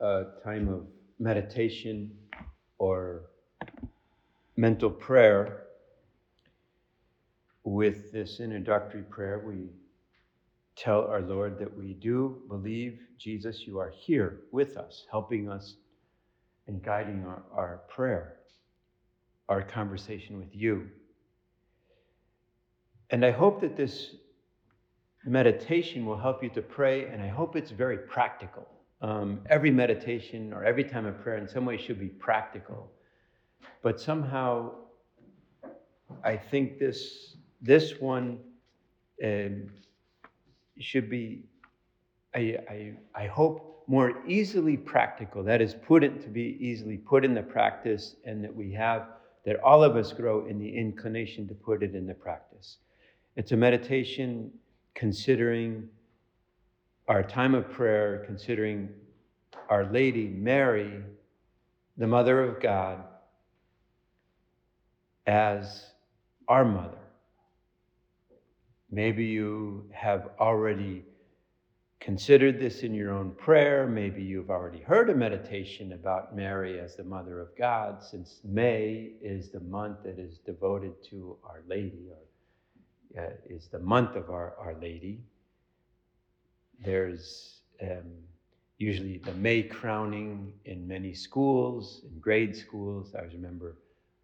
a time of meditation or mental prayer with this introductory prayer. We tell our Lord that we do believe, Jesus, you are here with us, helping us and guiding our, our prayer, our conversation with you. And I hope that this meditation will help you to pray, and I hope it's very practical. Um, every meditation or every time of prayer, in some way, should be practical. But somehow, I think this this one um, should be, I, I, I hope, more easily practical. That is, put it to be easily put in the practice, and that we have that all of us grow in the inclination to put it in the practice. It's a meditation considering our time of prayer, considering Our Lady Mary, the Mother of God, as our mother. Maybe you have already considered this in your own prayer. Maybe you've already heard a meditation about Mary as the Mother of God, since May is the month that is devoted to Our Lady, or uh, is the month of Our, Our Lady. There's um, usually the May crowning in many schools, in grade schools. I remember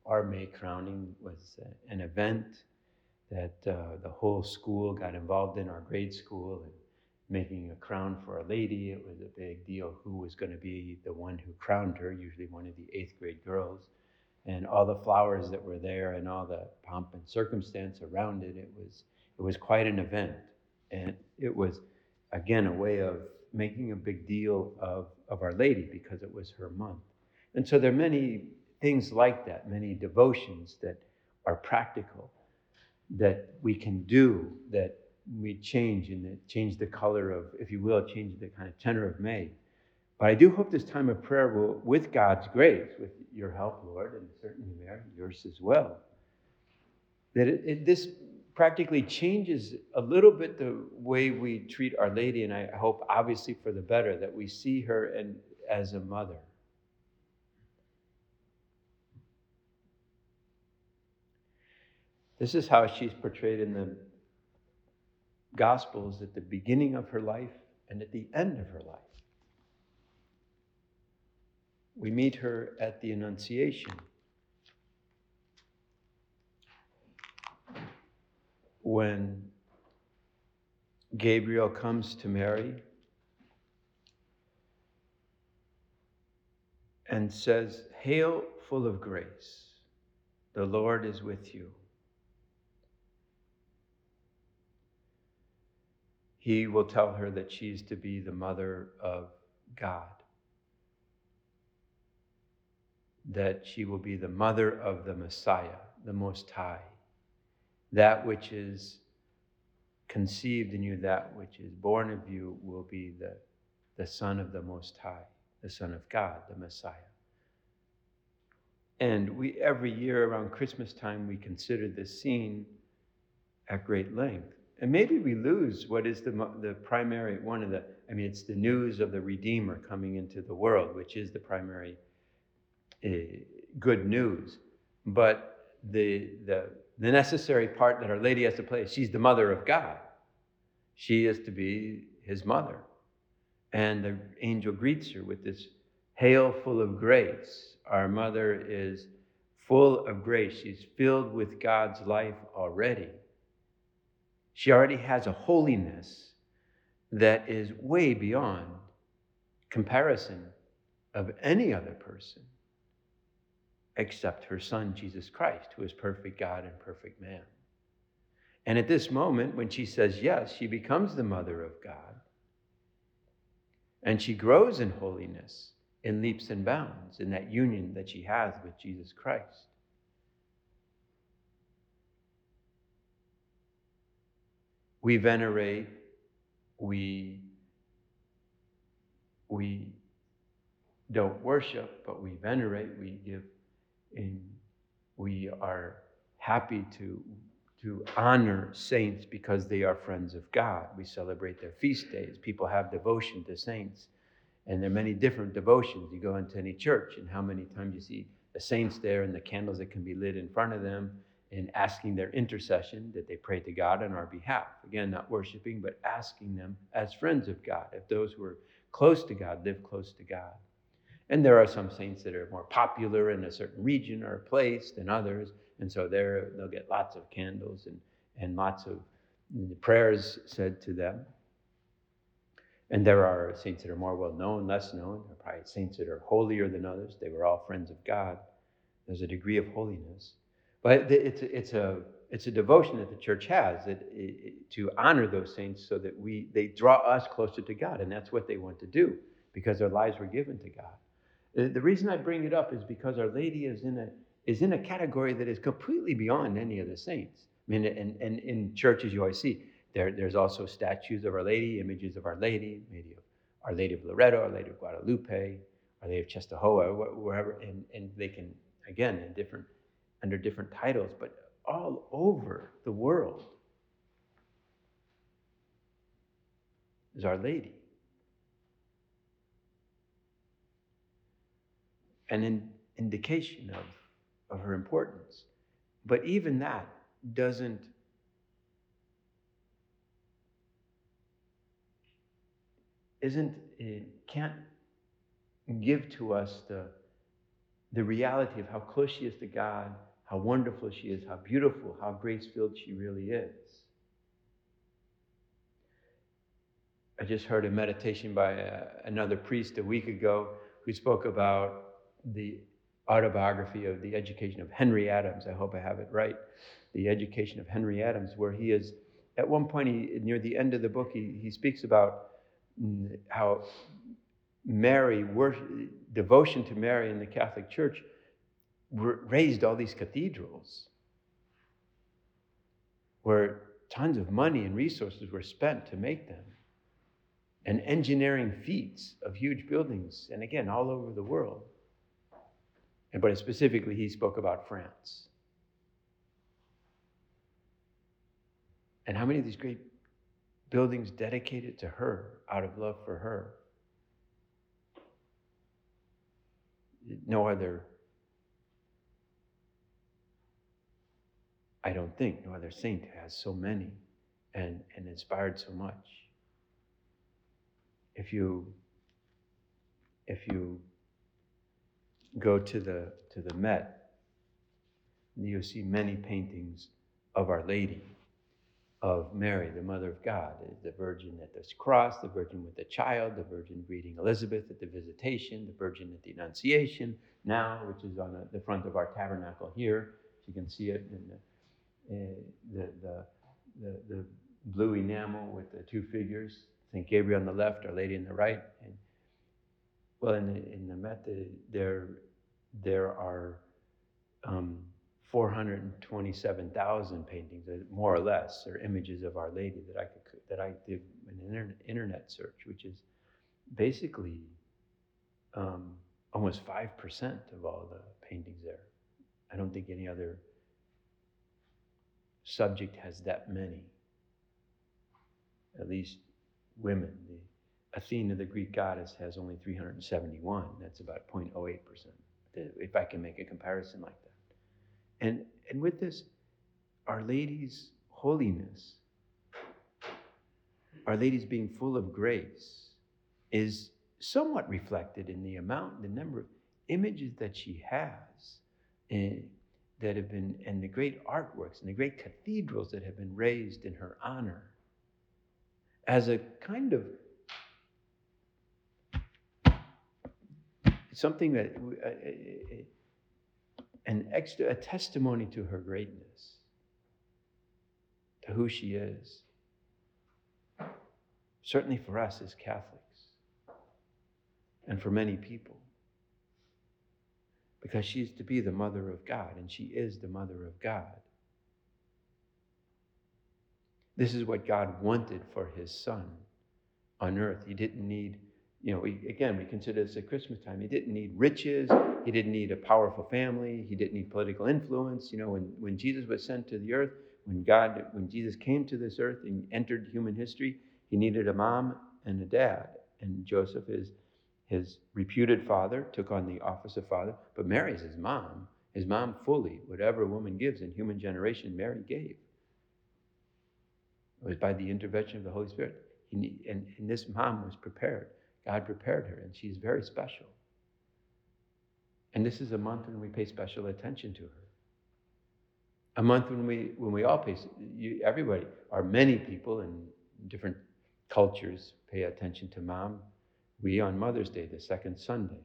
our May crowning was uh, an event that uh, the whole school got involved in, our grade school, and making a crown for a lady. It was a big deal who was going to be the one who crowned her, usually one of the eighth grade girls. And all the flowers that were there and all the pomp and circumstance around it, it was, it was quite an event. And it was, again, a way of making a big deal of, of Our Lady because it was her month. And so there are many things like that, many devotions that are practical that we can do that we change and change the color of, if you will, change the kind of tenor of May. But I do hope this time of prayer will, with God's grace, with your help, Lord, and certainly Mary, yours as well, that it, it, this practically changes a little bit the way we treat Our Lady, and I hope, obviously, for the better, that we see her and, as a mother. This is how she's portrayed in the Gospels at the beginning of her life and at the end of her life. We meet her at the Annunciation. When Gabriel comes to Mary and says, Hail, full of grace, the Lord is with you. he will tell her that she's to be the mother of God, that she will be the mother of the Messiah, the Most High, that which is conceived in you, that which is born of you, will be the, the Son of the Most High, the Son of God, the Messiah. And we every year around Christmas time we consider this scene at great length. And maybe we lose what is the, the primary one of the, I mean, it's the news of the Redeemer coming into the world, which is the primary uh, good news. But the, the, the necessary part that Our Lady has to play, she's the mother of God. She is to be his mother. And the angel greets her with this Hail, full of grace. Our mother is full of grace. She's filled with God's life already. She already has a holiness that is way beyond comparison of any other person except her son, Jesus Christ, who is perfect God and perfect man. And at this moment, when she says yes, she becomes the mother of God. And she grows in holiness. in leaps and bounds in that union that she has with Jesus Christ. We venerate, we, we don't worship, but we venerate, we give, and we are happy to, to honor saints because they are friends of God. We celebrate their feast days. People have devotion to saints. And there are many different devotions. You go into any church, and how many times you see the saints there and the candles that can be lit in front of them and asking their intercession that they pray to God on our behalf. Again, not worshiping, but asking them as friends of God. If those who are close to God live close to God. And there are some saints that are more popular in a certain region or place than others. And so there they'll get lots of candles and, and lots of prayers said to them. And there are saints that are more well known, less known. There are probably saints that are holier than others. They were all friends of God. There's a degree of holiness. But it's, it's, a, it's a devotion that the church has to honor those saints so that we, they draw us closer to God. And that's what they want to do because their lives were given to God. Uh, the reason I bring it up is because Our Lady is in a, is in a category that is completely beyond any of the saints. I mean, and, and in churches, you always see there, there's also statues of Our Lady, images of Our Lady, maybe of Our Lady of Loreto, Our Lady of Guadalupe, Our Lady of Czestochowa, wherever, and, and they can, again, in different, under different titles, but all over the world is Our Lady. An indication of, of her importance. But even that doesn't isn't it can't give to us the the reality of how close she is to God, how wonderful she is, how beautiful, how grace filled she really is. I just heard a meditation by uh, another priest a week ago who spoke about the autobiography of the education of Henry Adams. I hope I have it right. The education of Henry Adams, where he is, at one point, he, near the end of the book, he, he speaks about how Mary, worship, devotion to Mary in the Catholic Church, raised all these cathedrals where tons of money and resources were spent to make them, and engineering feats of huge buildings, and again, all over the world. But specifically, he spoke about France. And how many of these great buildings dedicated to her out of love for her. No other, I don't think, no other saint has so many and, and inspired so much. If you if you go to the to the Met, you'll see many paintings of Our Lady of Mary, the Mother of God, the Virgin at the cross, the Virgin with the child, the Virgin greeting Elizabeth at the visitation, the Virgin at the Annunciation, now, which is on the front of our tabernacle here. if You can see it in the, eh, the, the, the, the, blue enamel with the two figures, St. Gabriel on the left, Our Lady on the right. And, well, in the, in the Met, there, there are um, 427,000 paintings, uh, more or less, or images of Our Lady that I could that I did an internet search, which is basically um, almost five percent of all the paintings there. I don't think any other subject has that many. At least women. The Athena, the Greek goddess, has only 371. That's about 0.08 percent. If I can make a comparison like that. And, and with this, Our Lady's holiness, Our Lady's being full of grace, is somewhat reflected in the amount, the number of images that she has eh, that have been, and the great artworks and the great cathedrals that have been raised in her honor as a kind of something that uh, an extra a testimony to her greatness, to who she is. Certainly for us as Catholics, and for many people. because she's to be the mother of God, and she is the mother of God. This is what God wanted for his son on earth. He didn't need, you know, we, again, we consider this at Christmas time. He didn't need riches. He didn't need a powerful family. He didn't need political influence. You know, when, when Jesus was sent to the earth, when God, when Jesus came to this earth and entered human history, he needed a mom and a dad. And Joseph is his reputed father, took on the office of father, but Mary's his mom. His mom fully, whatever a woman gives in human generation, Mary gave. It was by the intervention of the Holy Spirit. He, and, and this mom was prepared. God prepared her, and she's very special. And this is a month when we pay special attention to her. A month when we when we all pay you, everybody or many people in different cultures pay attention to mom. We on Mother's Day, the second Sunday,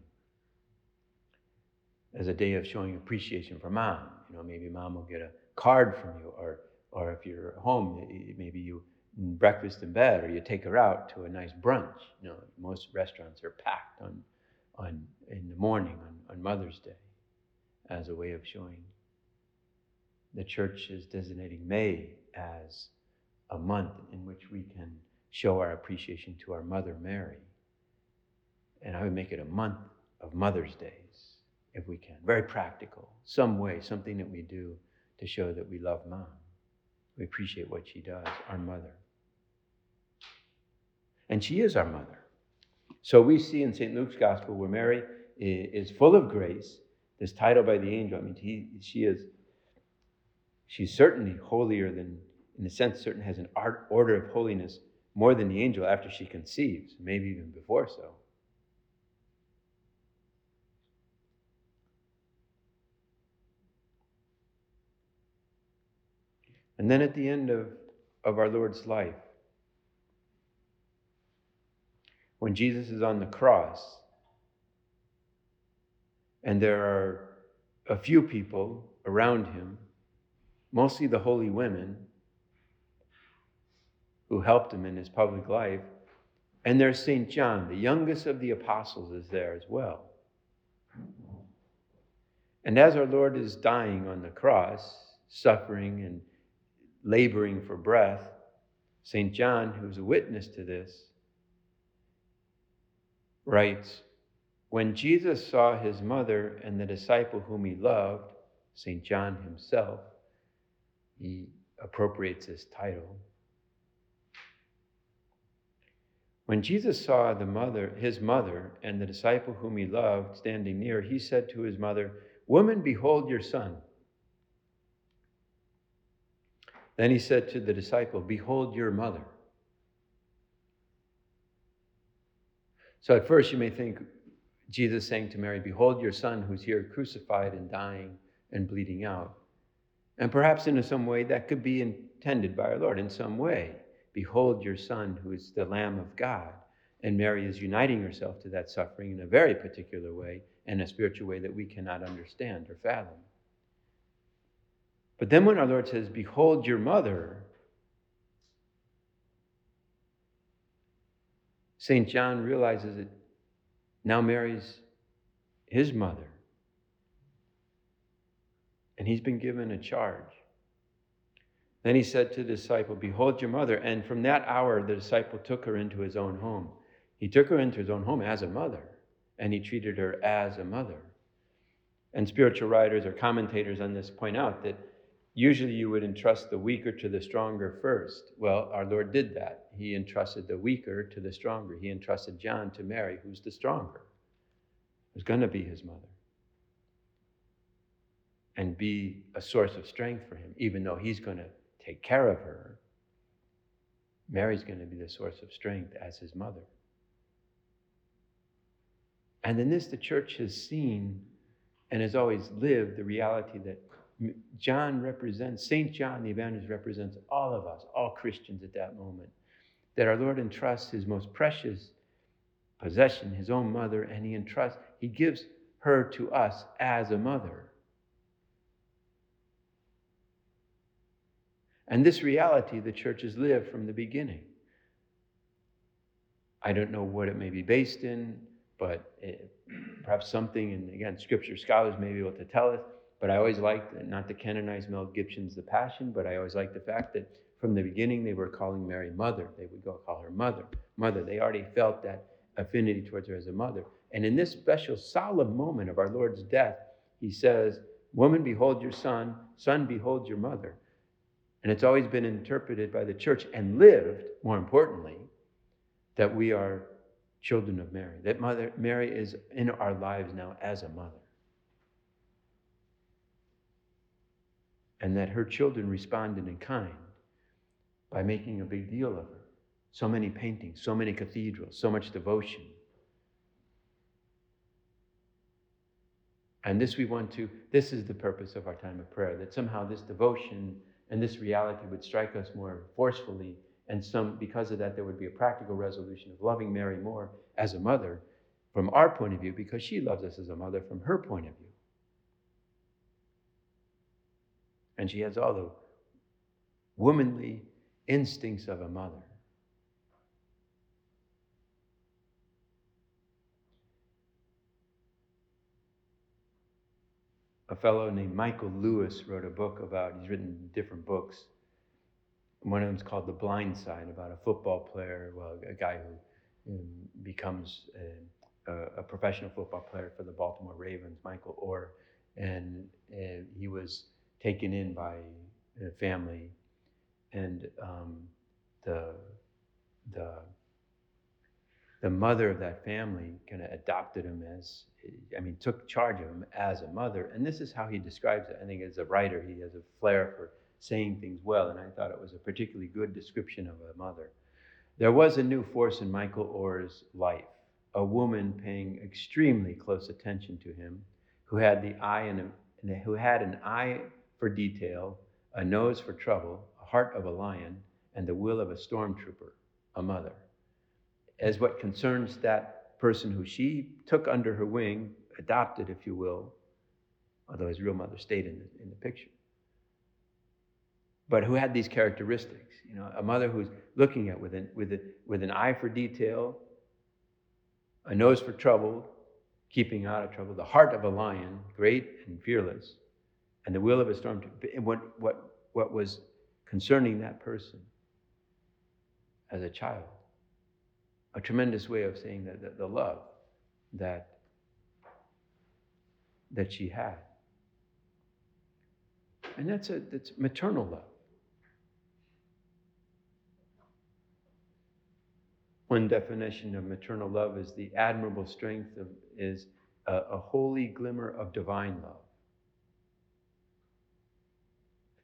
as a day of showing appreciation for mom. You know, maybe mom will get a card from you, or or if you're home, maybe you breakfast in bed, or you take her out to a nice brunch. You know, most restaurants are packed on, on in the morning on, on Mother's Day, as a way of showing. The church is designating May as a month in which we can show our appreciation to our mother Mary. And I would make it a month of Mother's Days, if we can. Very practical, some way, something that we do to show that we love mom. We appreciate what she does, our mother. And she is our mother. So we see in St. Luke's gospel where Mary is full of grace, this title by the angel. I mean, he, she is, she's certainly holier than, in a sense, certain has an art, order of holiness more than the angel after she conceives, maybe even before so. And then at the end of, of our Lord's life, when Jesus is on the cross, and there are a few people around him, mostly the holy women who helped him in his public life, and there's St. John, the youngest of the apostles, is there as well. And as our Lord is dying on the cross, suffering and laboring for breath, St. John, who's a witness to this, writes When Jesus saw his mother and the disciple whom he loved, St. John himself, he appropriates this title. When Jesus saw the mother, his mother, and the disciple whom he loved standing near, he said to his mother, Woman, behold your son. Then he said to the disciple, Behold your mother. So at first you may think Jesus saying to Mary, Behold your son who's here crucified and dying and bleeding out. And perhaps in some way that could be intended by our Lord in some way. Behold your son who is the Lamb of God. And Mary is uniting herself to that suffering in a very particular way and a spiritual way that we cannot understand or fathom. But then when our Lord says, Behold your mother, St. John realizes that now Mary's his mother. And he's been given a charge. Then he said to the disciple, Behold your mother. And from that hour, the disciple took her into his own home. He took her into his own home as a mother, and he treated her as a mother. And spiritual writers or commentators on this point out that Usually you would entrust the weaker to the stronger first. Well, our Lord did that. He entrusted the weaker to the stronger. He entrusted John to Mary, who's the stronger, who's going to be his mother, and be a source of strength for him, even though he's going to take care of her. Mary's going to be the source of strength as his mother. And in this, the church has seen and has always lived the reality that John represents, St. John the Evangelist represents all of us, all Christians at that moment. That our Lord entrusts his most precious possession, his own mother, and he entrusts, he gives her to us as a mother. And this reality the church has lived from the beginning. I don't know what it may be based in, but it, perhaps something, and again, scripture scholars may be able to tell us, but I always liked, not to canonize Mel Gibson's The Passion, but I always liked the fact that from the beginning they were calling Mary mother. They would go call her mother, mother. They already felt that affinity towards her as a mother. And in this special solemn moment of our Lord's death, he says, Woman, behold your son, son, behold your mother. And it's always been interpreted by the church and lived, more importantly, that we are children of Mary, that Mother Mary is in our lives now as a mother. And that her children responded in kind by making a big deal of her. So many paintings, so many cathedrals, so much devotion. And this we want to, this is the purpose of our time of prayer, that somehow this devotion and this reality would strike us more forcefully. And some, because of that, there would be a practical resolution of loving Mary more as a mother from our point of view, because she loves us as a mother from her point of view. And she has all the womanly instincts of a mother. a fellow named Michael Lewis wrote a book about, he's written different books. One of them is called The Blind Side, about a football player, well, a guy who um, becomes a, a, professional football player for the Baltimore Ravens, Michael Oher. And, and he was taken in by a family, and um, the, the the mother of that family kind of adopted him as, I mean, took charge of him as a mother. And this is how he describes it. I think as a writer, he has a flair for saying things well, and I thought it was a particularly good description of a mother. There was a new force in Michael Oher's life, a woman paying extremely close attention to him, who had the eye and, who had an eye for detail, a nose for trouble, a heart of a lion, and the will of a stormtrooper, a mother as what concerns that person who she took under her wing, adopted, if you will, although his real mother stayed in the, in the picture. But who had these characteristics, you know, a mother who's looking at with an, with, a, with an eye for detail, a nose for trouble, keeping out of trouble, the heart of a lion, great and fearless, and the will of a storm. And what, what, what was concerning that person as a child a tremendous way of saying that, the, the love that, that she had. And that's, a, that's maternal love. One definition of maternal love is the admirable strength of, is a, a holy glimmer of divine love.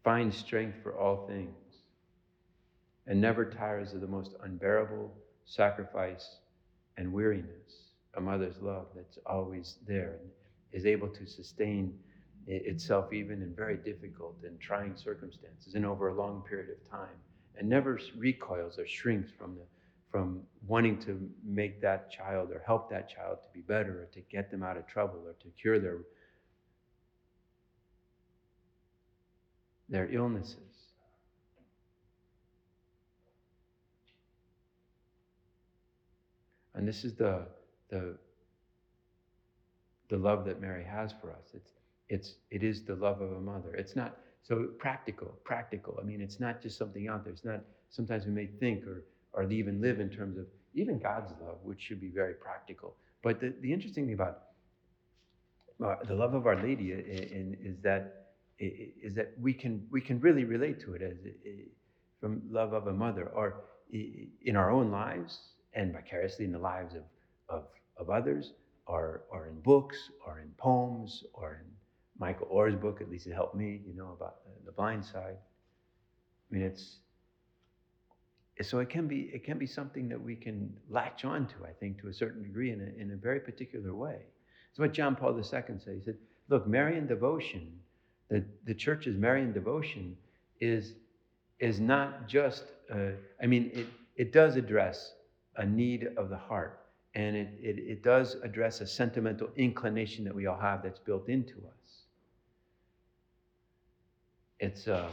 Finds strength for all things and never tires of the most unbearable sacrifice, and weariness, a mother's love that's always there and is able to sustain itself even in very difficult and trying circumstances and over a long period of time and never recoils or shrinks from the from wanting to make that child or help that child to be better or to get them out of trouble or to cure their their illnesses And this is the, the, the love that Mary has for us. It's, it's, it is the love of a mother. It's not so practical, practical. I mean, it's not just something out there. It's not, sometimes we may think or, or even live in terms of even God's love, which should be very practical. But the, the interesting thing about uh, the love of Our Lady in, is that is that we can we can really relate to it as from love of a mother, or in our own lives, and vicariously in the lives of, of, of others, or, or in books, or in poems, or in Michael Oher's book, at least it helped me, you know, about the blind side. I mean, it's, so it can be it can be something that we can latch on to, I think, to a certain degree in a, in a very particular way. It's what John Paul II said. He said, look, Marian devotion, the, the church's Marian devotion is, is not just, uh, I mean, it, it does address a need of the heart. And it, it, it does address a sentimental inclination that we all have that's built into us. It's, um,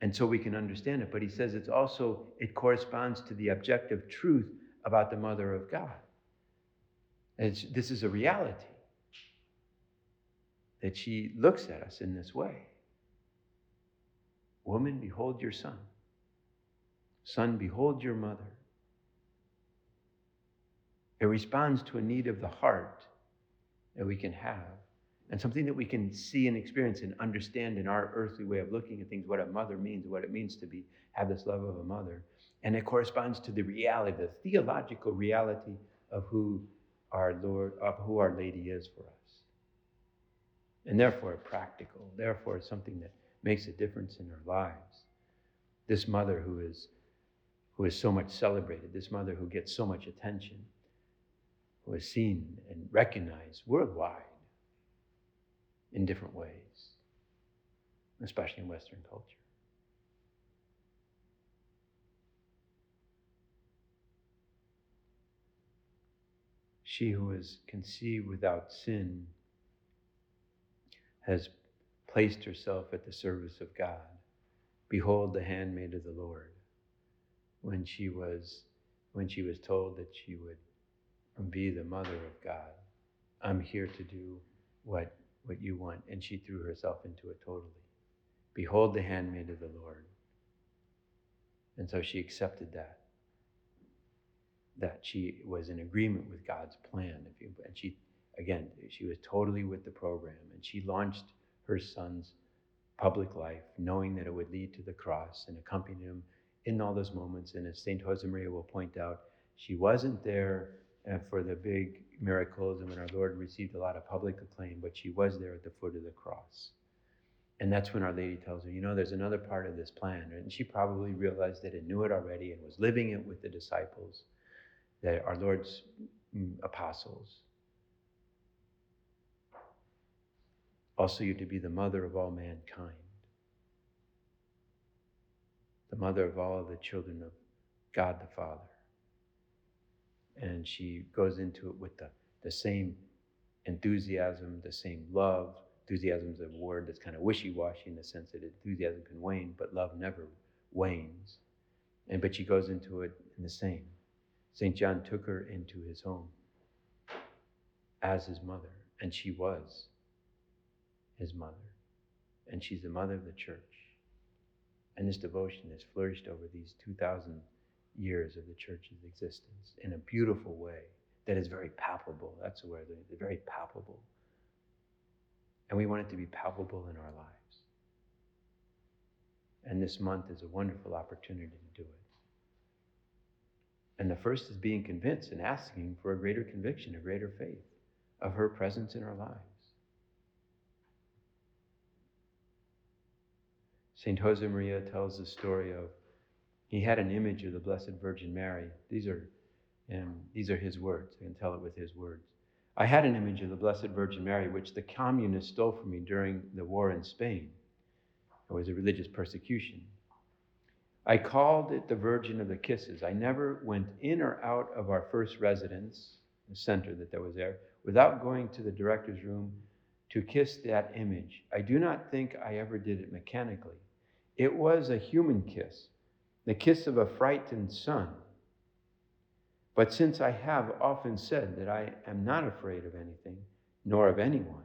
and so we can understand it. But he says it's also, it corresponds to the objective truth about the Mother of God. It's, this is a reality. That she looks at us in this way Woman, behold your son. Son, behold your mother. It responds to a need of the heart that we can have and something that we can see and experience and understand in our earthly way of looking at things what a mother means what it means to be have this love of a mother and it corresponds to the reality the theological reality of who our lord of who our lady is for us and therefore practical therefore something that makes a difference in our lives this mother who is who is so much celebrated this mother who gets so much attention who is seen and recognized worldwide in different ways, especially in Western culture. She who is conceived without sin has placed herself at the service of God. Behold the handmaid of the Lord. When she was when she was told that she would be the mother of God. I'm here to do what what you want. And she threw herself into it totally. Behold the handmaid of the Lord. And so she accepted that. That she was in agreement with God's plan. If you, and she, again, she was totally with the program. And she launched her son's public life, knowing that it would lead to the cross and accompany him in all those moments. And as St. Josemaria will point out, she wasn't there uh, for the big miracles and when our Lord received a lot of public acclaim, but she was there at the foot of the cross. And that's when Our Lady tells her, you know, there's another part of this plan. And she probably realized that and knew it already and was living it with the disciples, that our Lord's mm, apostles. Also, you to be the mother of all mankind, the mother of all the children of God the Father and she goes into it with the, the same enthusiasm, the same love. Enthusiasm is a word that's kind of wishy-washy in the sense that enthusiasm can wane, but love never wanes. And but she goes into it in the same. St. John took her into his home as his mother, and she was his mother. And she's the mother of the church. And this devotion has flourished over these 2,000 years of the church's existence in a beautiful way that is very palpable. That's the word, very palpable. And we want it to be palpable in our lives. And this month is a wonderful opportunity to do it. And the first is being convinced and asking for a greater conviction, a greater faith of her presence in our lives. St. Josemaria tells the story of he had an image of the Blessed Virgin Mary. These are, and these are his words. I can tell it with his words. I had an image of the Blessed Virgin Mary, which the communists stole from me during the war in Spain. It was a religious persecution. I called it the Virgin of the Kisses. I never went in or out of our first residence, the center that there was there, without going to the director's room to kiss that image. I do not think I ever did it mechanically. It was a human kiss the kiss of a frightened son. But since I have often said that I am not afraid of anything, nor of anyone,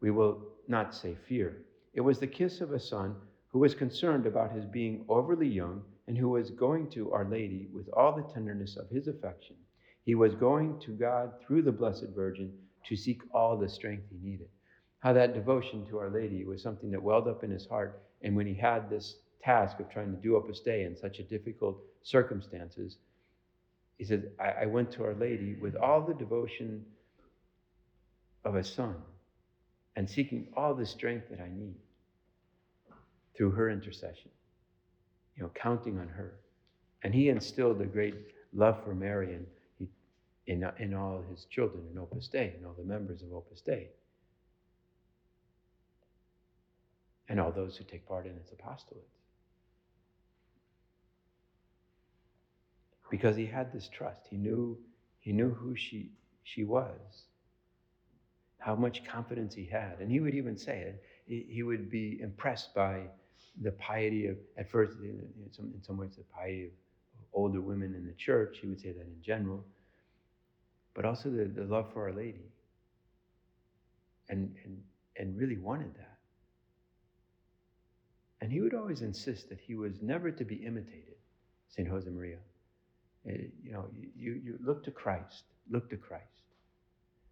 we will not say fear. It was the kiss of a son who was concerned about his being overly young and who was going to Our Lady with all the tenderness of his affection. He was going to God through the Blessed Virgin to seek all the strength he needed. How that devotion to Our Lady was something that welled up in his heart. And when he had this task of trying to do Opus Dei in such a difficult circumstances, he said, I, I went to Our Lady with all the devotion of a son and seeking all the strength that I need through her intercession, you know, counting on her. And he instilled a great love for Mary and he, in, in all his children in Opus Dei and all the members of Opus Dei. And all those who take part in its apostolate. because he had this trust. He knew, he knew who she, she was, how much confidence he had. And he would even say it. He, he would be impressed by the piety of, at first, in some, in some ways, the piety of older women in the church. He would say that in general, but also the, the love for Our Lady. And, and, and really wanted that. And he would always insist that he was never to be imitated, St. Josemaria. Uh, you know, you, you look to Christ, look to Christ.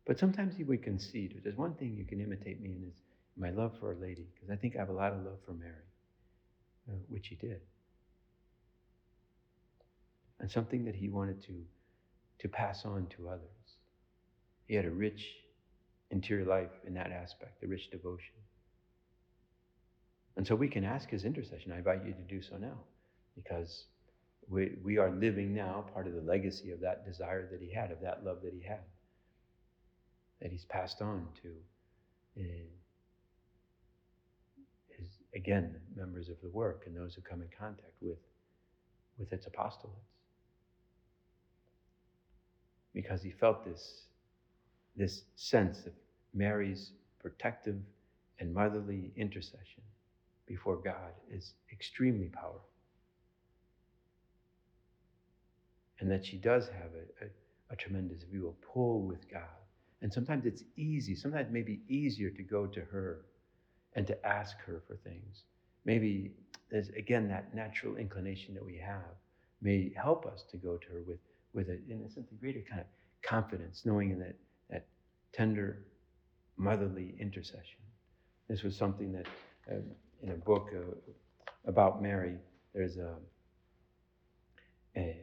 But sometimes he would concede, there's one thing you can imitate me in is my love for Our Lady, because I think I have a lot of love for Mary, uh, which he did. And something that he wanted to, to pass on to others. He had a rich interior life in that aspect, a rich devotion. And so we can ask his intercession. I invite you to do so now because we, we are living now part of the legacy of that desire that he had, of that love that he had, that he's passed on to uh, his, again, members of the work and those who come in contact with, with its apostolates. Because he felt this, this sense of Mary's protective and motherly intercession before God is extremely powerful. And that she does have a, a, a tremendous, view, will, pull with God. And sometimes it's easy, sometimes maybe easier to go to her and to ask her for things. Maybe there's, again, that natural inclination that we have may help us to go to her with, with a, in a sense, a greater kind of confidence, knowing that, that tender, motherly intercession. This was something that uh, in a book uh, about Mary, there's a, a,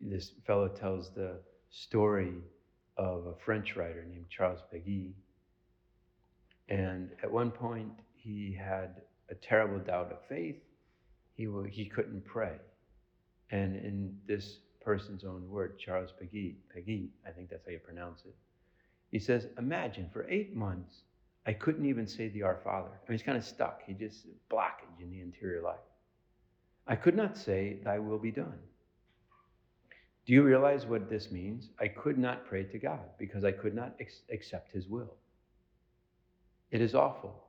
this fellow tells the story of a French writer named Charles Péguy. And at one point, he had a terrible doubt of faith. He, he couldn't pray. And in this person's own word, Charles Péguy, Péguy, I think that's how you pronounce it, he says, Imagine for eight months, I couldn't even say the Our Father. I mean, he's kind of stuck. He just blockage in the interior life. I could not say, Thy will be done. Do you realize what this means? I could not pray to God because I could not ex- accept His will. It is awful.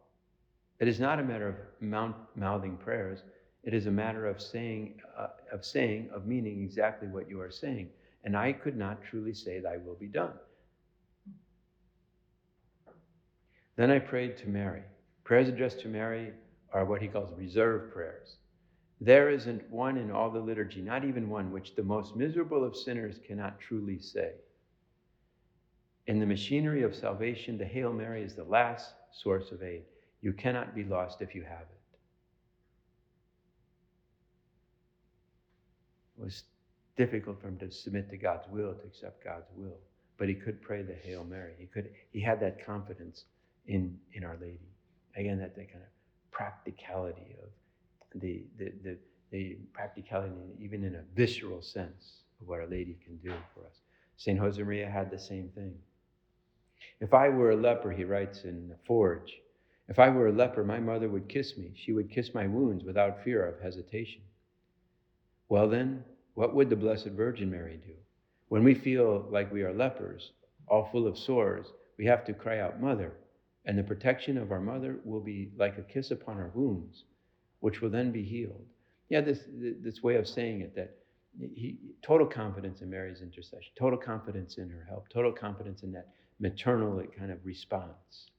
It is not a matter of mouth- mouthing prayers. It is a matter of saying, uh, of saying, of meaning exactly what you are saying. And I could not truly say, Thy will be done. Then I prayed to Mary. Prayers addressed to Mary are what he calls reserve prayers. There isn't one in all the liturgy, not even one, which the most miserable of sinners cannot truly say. In the machinery of salvation, the Hail Mary is the last source of aid. You cannot be lost if you have it. It was difficult for him to submit to God's will, to accept God's will. But he could pray the Hail Mary. He could he had that confidence in, in Our Lady. Again, that, that kind of practicality of the, the, the, the practicality, even in a visceral sense, of what Our Lady can do for us. St. Josemaria had the same thing. If I were a leper, he writes in the Forge, if I were a leper, my mother would kiss me. She would kiss my wounds without fear of hesitation. Well, then, what would the Blessed Virgin Mary do? When we feel like we are lepers, all full of sores, we have to cry out, Mother, and the protection of our mother will be like a kiss upon our wounds, which will then be healed. Yeah, this, this way of saying it that he, total confidence in Mary's intercession, total confidence in her help, total confidence in that maternal kind of response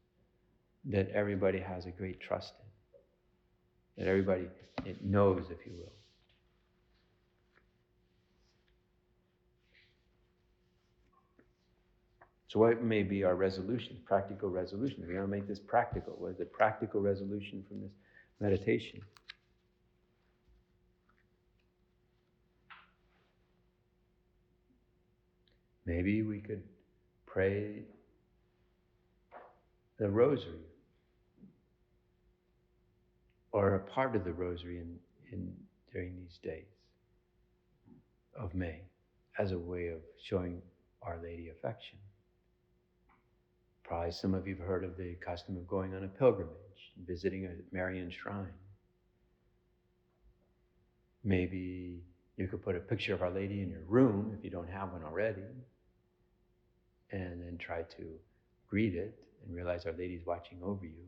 that everybody has a great trust in, that everybody it knows, if you will. So, what may be our resolution, practical resolution? We want to make this practical. What is the practical resolution from this meditation? Maybe we could pray the rosary or a part of the rosary in, in, during these days of May as a way of showing Our Lady affection. Probably some of you have heard of the custom of going on a pilgrimage, visiting a Marian shrine. Maybe you could put a picture of Our Lady in your room if you don't have one already, and then try to greet it and realize Our Lady's watching over you.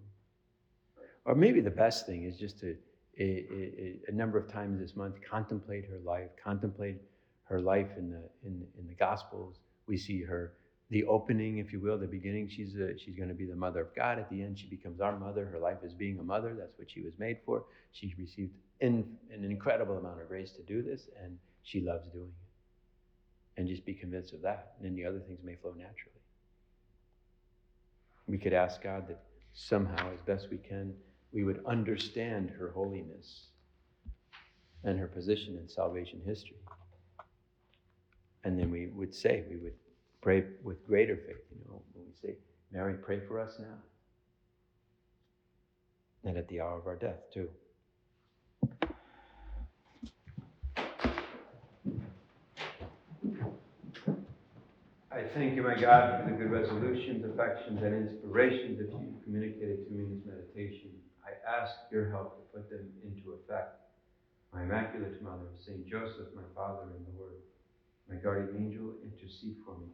Or maybe the best thing is just to, a, a, a number of times this month, contemplate her life, contemplate her life in the, in, in the Gospels. We see her the opening, if you will, the beginning. She's a, she's going to be the mother of God. At the end, she becomes our mother. Her life is being a mother. That's what she was made for. She received in, an incredible amount of grace to do this, and she loves doing it. And just be convinced of that. And then the other things may flow naturally. We could ask God that somehow, as best we can, we would understand her holiness and her position in salvation history. And then we would say, we would pray with greater faith, you know, when we say, Mary, pray for us now. And at the hour of our death, too. I thank you, my God, for the good resolutions, affections, and inspirations that you communicated to me in this meditation. I ask your help to put them into effect. My Immaculate Mother, Saint Joseph, my Father in the Lord, my guardian angel, intercede for me.